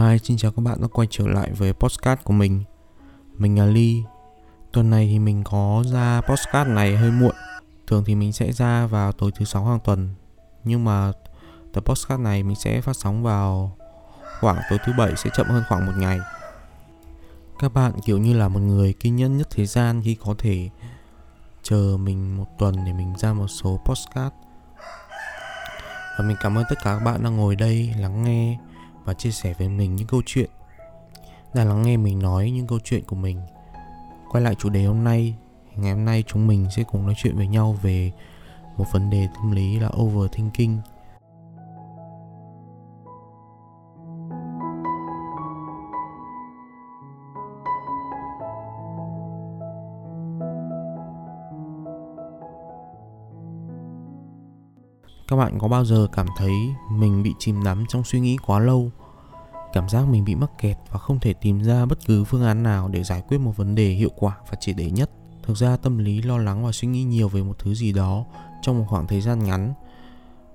Hi, xin chào các bạn đã quay trở lại với postcard của mình. Mình là Ly. Tuần này thì mình có ra postcard này hơi muộn. Thường thì mình sẽ ra vào tối thứ sáu hàng tuần. Nhưng mà tập postcard này mình sẽ phát sóng vào khoảng tối thứ bảy sẽ chậm hơn khoảng một ngày. Các bạn kiểu như là một người kiên nhẫn nhất thế gian khi có thể chờ mình một tuần để mình ra một số postcard Và mình cảm ơn tất cả các bạn đang ngồi đây lắng nghe và chia sẻ với mình những câu chuyện. Đã lắng nghe mình nói những câu chuyện của mình. Quay lại chủ đề hôm nay, ngày hôm nay chúng mình sẽ cùng nói chuyện với nhau về một vấn đề tâm lý là overthinking. Các bạn có bao giờ cảm thấy mình bị chìm đắm trong suy nghĩ quá lâu? Cảm giác mình bị mắc kẹt và không thể tìm ra bất cứ phương án nào để giải quyết một vấn đề hiệu quả và triệt để nhất thực ra tâm lý lo lắng và suy nghĩ nhiều về một thứ gì đó trong một khoảng thời gian ngắn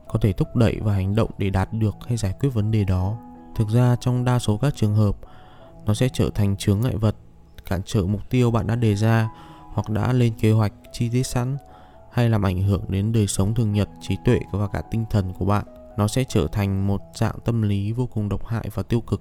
có thể thúc đẩy và hành động để đạt được hay giải quyết vấn đề đó thực ra trong đa số các trường hợp nó sẽ trở thành chướng ngại vật cản trở mục tiêu bạn đã đề ra hoặc đã lên kế hoạch chi tiết sẵn hay làm ảnh hưởng đến đời sống thường nhật, trí tuệ và cả tinh thần của bạn. Nó sẽ trở thành một dạng tâm lý vô cùng độc hại và tiêu cực.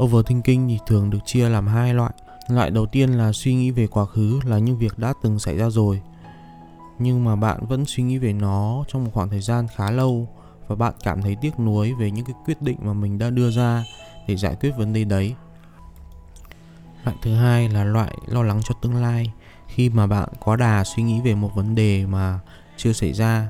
Overthinking thì thường được chia làm hai loại Loại đầu tiên là suy nghĩ về quá khứ là những việc đã từng xảy ra rồi nhưng mà bạn vẫn suy nghĩ về nó trong một khoảng thời gian khá lâu Và bạn cảm thấy tiếc nuối về những cái quyết định mà mình đã đưa ra để giải quyết vấn đề đấy. Loại thứ hai là loại lo lắng cho tương lai. Khi mà bạn quá đà suy nghĩ về một vấn đề mà chưa xảy ra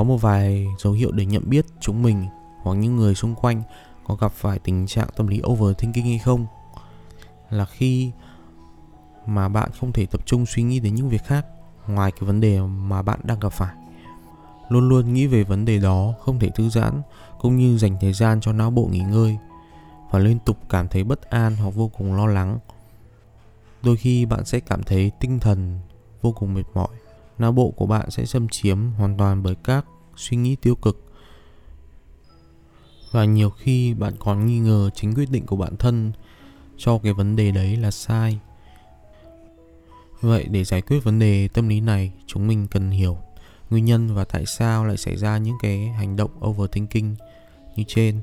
có một vài dấu hiệu để nhận biết chúng mình hoặc những người xung quanh có gặp phải tình trạng tâm lý overthinking hay không. Là khi mà bạn không thể tập trung suy nghĩ đến những việc khác ngoài cái vấn đề mà bạn đang gặp phải. Luôn luôn nghĩ về vấn đề đó, không thể thư giãn cũng như dành thời gian cho não bộ nghỉ ngơi và liên tục cảm thấy bất an hoặc vô cùng lo lắng. Đôi khi bạn sẽ cảm thấy tinh thần vô cùng mệt mỏi não, bộ của bạn sẽ xâm chiếm hoàn toàn bởi các suy nghĩ tiêu cực. Và nhiều khi bạn còn nghi ngờ chính quyết định của bản thân cho cái vấn đề đấy là sai. Vậy để giải quyết vấn đề tâm lý này, chúng mình cần hiểu nguyên nhân và tại sao lại xảy ra những cái hành động overthinking như trên.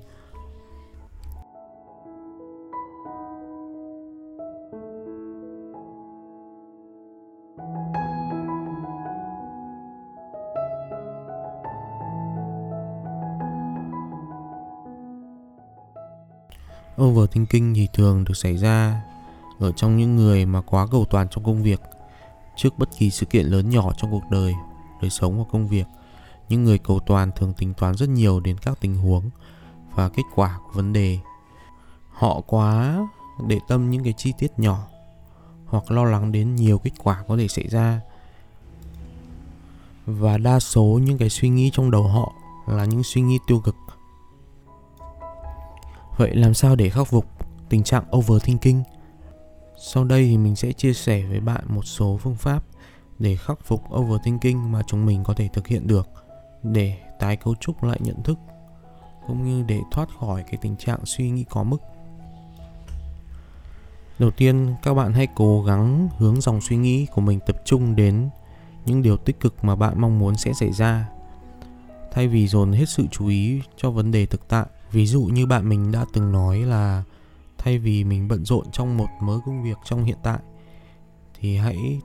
Overthinking thì thường được xảy ra ở trong những người mà quá cầu toàn trong công việc trước bất kỳ sự kiện lớn nhỏ trong cuộc đời, đời sống hoặc công việc. Những người cầu toàn thường tính toán rất nhiều đến các tình huống và kết quả của vấn đề. Họ quá để tâm những cái chi tiết nhỏ hoặc lo lắng đến nhiều kết quả có thể xảy ra. Và đa số những cái suy nghĩ trong đầu họ là những suy nghĩ tiêu cực Vậy làm sao để khắc phục tình trạng overthinking? Sau đây thì mình sẽ chia sẻ với bạn một số phương pháp để khắc phục overthinking mà chúng mình có thể thực hiện được để tái cấu trúc lại nhận thức cũng như để thoát khỏi cái tình trạng suy nghĩ có mức. Đầu tiên, các bạn hãy cố gắng hướng dòng suy nghĩ của mình tập trung đến những điều tích cực mà bạn mong muốn sẽ xảy ra thay vì dồn hết sự chú ý cho vấn đề thực tại ví dụ như bạn mình đã từng nói là thay vì mình bận rộn trong một mớ công việc trong hiện tại, thì hãy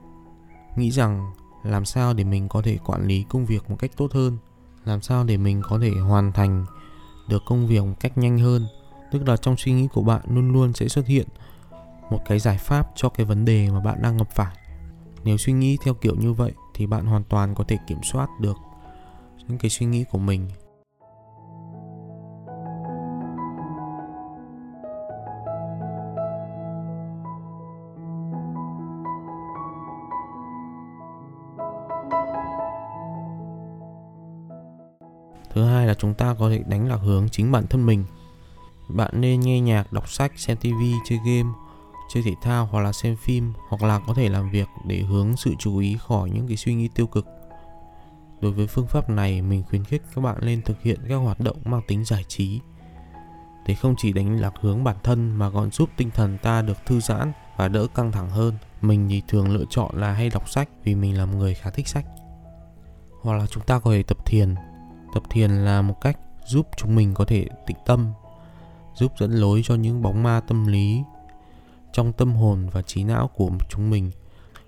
nghĩ rằng làm sao để mình có thể quản lý công việc một cách tốt hơn, làm sao để mình có thể hoàn thành được công việc một cách nhanh hơn. Tức là trong suy nghĩ của bạn luôn luôn sẽ xuất hiện một cái giải pháp cho cái vấn đề mà bạn đang gặp phải. Nếu suy nghĩ theo kiểu như vậy thì bạn hoàn toàn có thể kiểm soát được những cái suy nghĩ của mình. Chúng ta có thể đánh lạc hướng chính bản thân mình. Bạn nên nghe nhạc, đọc sách, xem TV, chơi game, chơi thể thao hoặc là xem phim hoặc là có thể làm việc để hướng sự chú ý khỏi những cái suy nghĩ tiêu cực. Đối với phương pháp này, mình khuyến khích các bạn nên thực hiện các hoạt động mang tính giải trí để không chỉ đánh lạc hướng bản thân mà còn giúp tinh thần ta được thư giãn và đỡ căng thẳng hơn. Mình thì thường lựa chọn là hay đọc sách vì mình là một người khá thích sách. Hoặc là chúng ta có thể tập thiền. Tập thiền là một cách giúp chúng mình có thể tĩnh tâm, giúp dẫn lối cho những bóng ma tâm lý trong tâm hồn và trí não của chúng mình.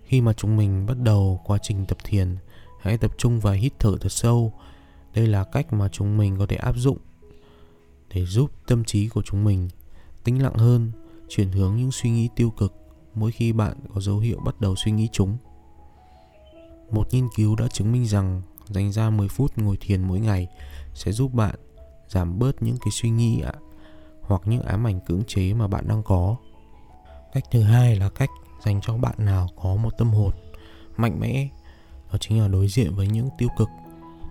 Khi mà chúng mình bắt đầu quá trình tập thiền, hãy tập trung và hít thở thật sâu. Đây là cách mà chúng mình có thể áp dụng để giúp tâm trí của chúng mình tĩnh lặng hơn, chuyển hướng những suy nghĩ tiêu cực mỗi khi bạn có dấu hiệu bắt đầu suy nghĩ chúng. Một nghiên cứu đã chứng minh rằng dành ra 10 phút ngồi thiền mỗi ngày sẽ giúp bạn giảm bớt những cái suy nghĩ ạ hoặc những ám ảnh cưỡng chế mà bạn đang có. Cách thứ hai là cách dành cho bạn nào có một tâm hồn mạnh mẽ, đó chính là đối diện với những tiêu cực.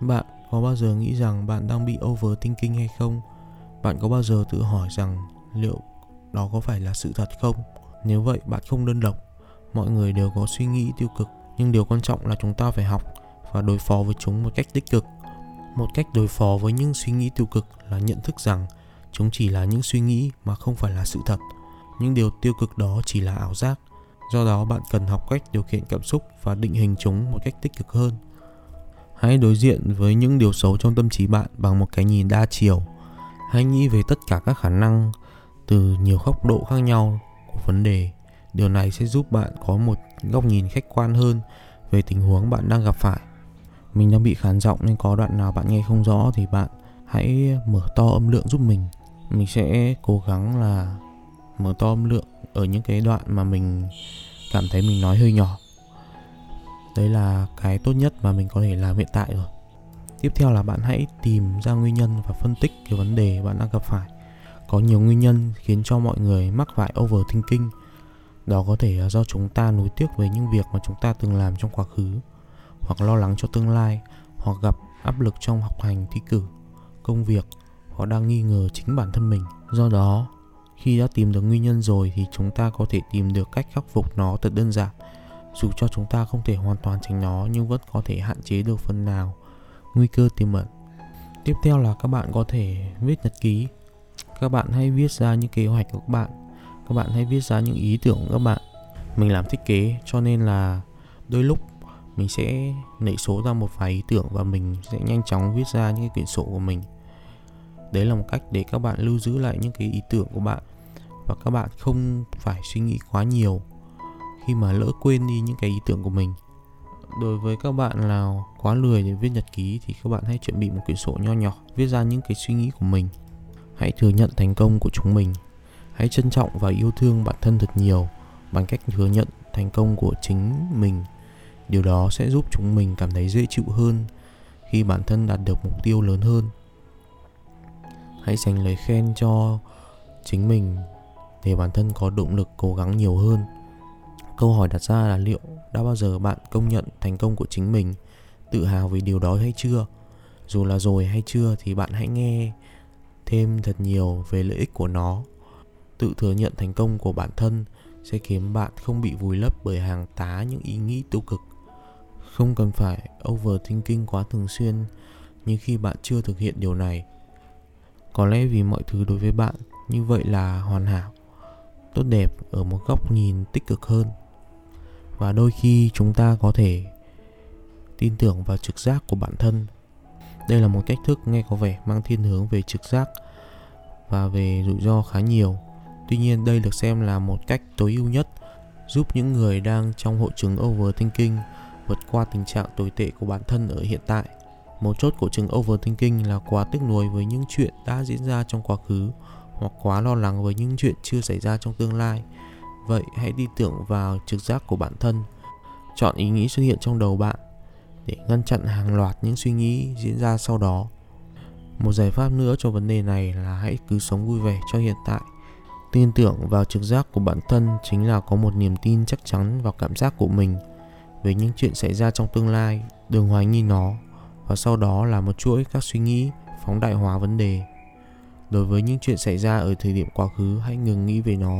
Bạn có bao giờ nghĩ rằng bạn đang bị overthinking hay không? Bạn có bao giờ tự hỏi rằng liệu đó có phải là sự thật không? Nếu vậy bạn không đơn độc. Mọi người đều có suy nghĩ tiêu cực, nhưng điều quan trọng là chúng ta phải học và đối phó với chúng một cách tích cực. Một cách đối phó với những suy nghĩ tiêu cực là nhận thức rằng chúng chỉ là những suy nghĩ mà không phải là sự thật. Những điều tiêu cực đó chỉ là ảo giác. Do đó bạn cần học cách điều khiển cảm xúc và định hình chúng một cách tích cực hơn. Hãy đối diện với những điều xấu trong tâm trí bạn bằng một cái nhìn đa chiều hãy nghĩ về tất cả các khả năng từ nhiều góc độ khác nhau của vấn đề điều này sẽ giúp bạn có một góc nhìn khách quan hơn về tình huống bạn đang gặp phải mình đang bị khán giọng nên có đoạn nào bạn nghe không rõ thì bạn hãy mở to âm lượng giúp mình. Mình sẽ cố gắng là mở to âm lượng ở những cái đoạn mà mình cảm thấy mình nói hơi nhỏ. Đấy là cái tốt nhất mà mình có thể làm hiện tại rồi. Tiếp theo là bạn hãy tìm ra nguyên nhân và phân tích cái vấn đề bạn đang gặp phải. Có nhiều nguyên nhân khiến cho mọi người mắc phải overthinking. Đó có thể là do chúng ta nuối tiếc về những việc mà chúng ta từng làm trong quá khứ hoặc lo lắng cho tương lai, hoặc gặp áp lực trong học hành, thi cử, công việc, hoặc đang nghi ngờ chính bản thân mình. Do đó, khi đã tìm được nguyên nhân rồi thì chúng ta có thể tìm được cách khắc phục nó thật đơn giản. Dù cho chúng ta không thể hoàn toàn tránh nó, nhưng vẫn có thể hạn chế được phần nào nguy cơ tiềm ẩn. Tiếp theo là các bạn có thể viết nhật ký. Các bạn hãy viết ra những kế hoạch của các bạn. Các bạn hãy viết ra những ý tưởng của các bạn. Mình làm thiết kế, cho nên là đôi lúc mình sẽ nảy số ra một vài ý tưởng và mình sẽ nhanh chóng viết ra những cái quyển sổ của mình. Đấy là một cách để các bạn lưu giữ lại những cái ý tưởng của bạn. Và các bạn không phải suy nghĩ quá nhiều khi mà lỡ quên đi những cái ý tưởng của mình. Đối với các bạn nào quá lười để viết nhật ký thì các bạn hãy chuẩn bị một quyển sổ nho nhỏ, viết ra những cái suy nghĩ của mình. Hãy thừa nhận thành công của chúng mình. Hãy trân trọng và yêu thương bản thân thật nhiều bằng cách thừa nhận thành công của chính mình điều đó sẽ giúp chúng mình cảm thấy dễ chịu hơn khi bản thân đạt được mục tiêu lớn hơn. Hãy dành lời khen cho chính mình để bản thân có động lực cố gắng nhiều hơn. Câu hỏi đặt ra là liệu đã bao giờ bạn công nhận thành công của chính mình? Tự hào vì điều đó hay chưa? Dù là rồi hay chưa thì bạn hãy nghe thêm thật nhiều về lợi ích của nó. Tự thừa nhận thành công của bản thân sẽ khiến bạn không bị vùi lấp bởi hàng tá những ý nghĩ tiêu cực không cần phải overthinking quá thường xuyên, nhưng khi bạn chưa thực hiện điều này, có lẽ vì mọi thứ đối với bạn như vậy là hoàn hảo, tốt đẹp ở một góc nhìn tích cực hơn. Và đôi khi chúng ta có thể tin tưởng vào trực giác của bản thân. Đây là một cách thức nghe có vẻ mang thiên hướng về trực giác và về rủi ro khá nhiều. Tuy nhiên, đây được xem là một cách tối ưu nhất giúp những người đang trong hội chứng overthinking vượt qua tình trạng tồi tệ của bản thân ở hiện tại. Một chốt của chứng overthinking là quá tiếc nuối với những chuyện đã diễn ra trong quá khứ hoặc quá lo lắng với những chuyện chưa xảy ra trong tương lai. Vậy hãy đi tưởng vào trực giác của bản thân, Chọn ý nghĩ xuất hiện trong đầu bạn Để ngăn chặn hàng loạt những suy nghĩ diễn ra sau đó. Một giải pháp nữa cho vấn đề này là hãy cứ sống vui vẻ cho hiện tại. Tin tưởng vào trực giác của bản thân chính là có một niềm tin chắc chắn vào cảm giác của mình về những chuyện xảy ra trong tương lai, đừng hoài nghi nó và sau đó là một chuỗi các suy nghĩ, phóng đại hóa vấn đề. Đối với những chuyện xảy ra ở thời điểm quá khứ hãy ngừng nghĩ về nó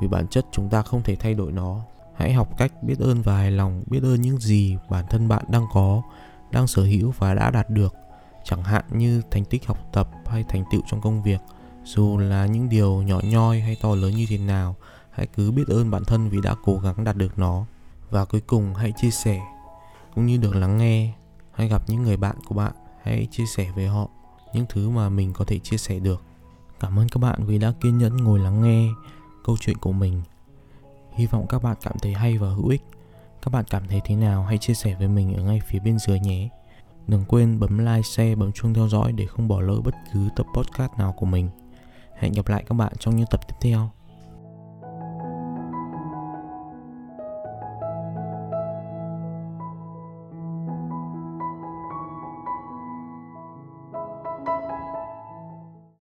vì bản chất chúng ta không thể thay đổi nó. Hãy học cách biết ơn và hài lòng biết ơn những gì bản thân bạn đang có đang sở hữu và đã đạt được. Chẳng hạn như thành tích học tập hay thành tựu trong công việc dù là những điều nhỏ nhoi hay to lớn như thế nào hãy cứ biết ơn bản thân vì đã cố gắng đạt được nó và cuối cùng hãy chia sẻ, cũng như được lắng nghe hay gặp những người bạn của bạn, hãy chia sẻ với họ những thứ mà mình có thể chia sẻ được. Cảm ơn các bạn vì đã kiên nhẫn ngồi lắng nghe câu chuyện của mình. Hy vọng các bạn cảm thấy hay và hữu ích. Các bạn cảm thấy thế nào hãy chia sẻ với mình ở ngay phía bên dưới nhé. Đừng quên bấm like, share, bấm chuông theo dõi để không bỏ lỡ bất cứ tập podcast nào của mình. Hẹn gặp lại các bạn trong những tập tiếp theo.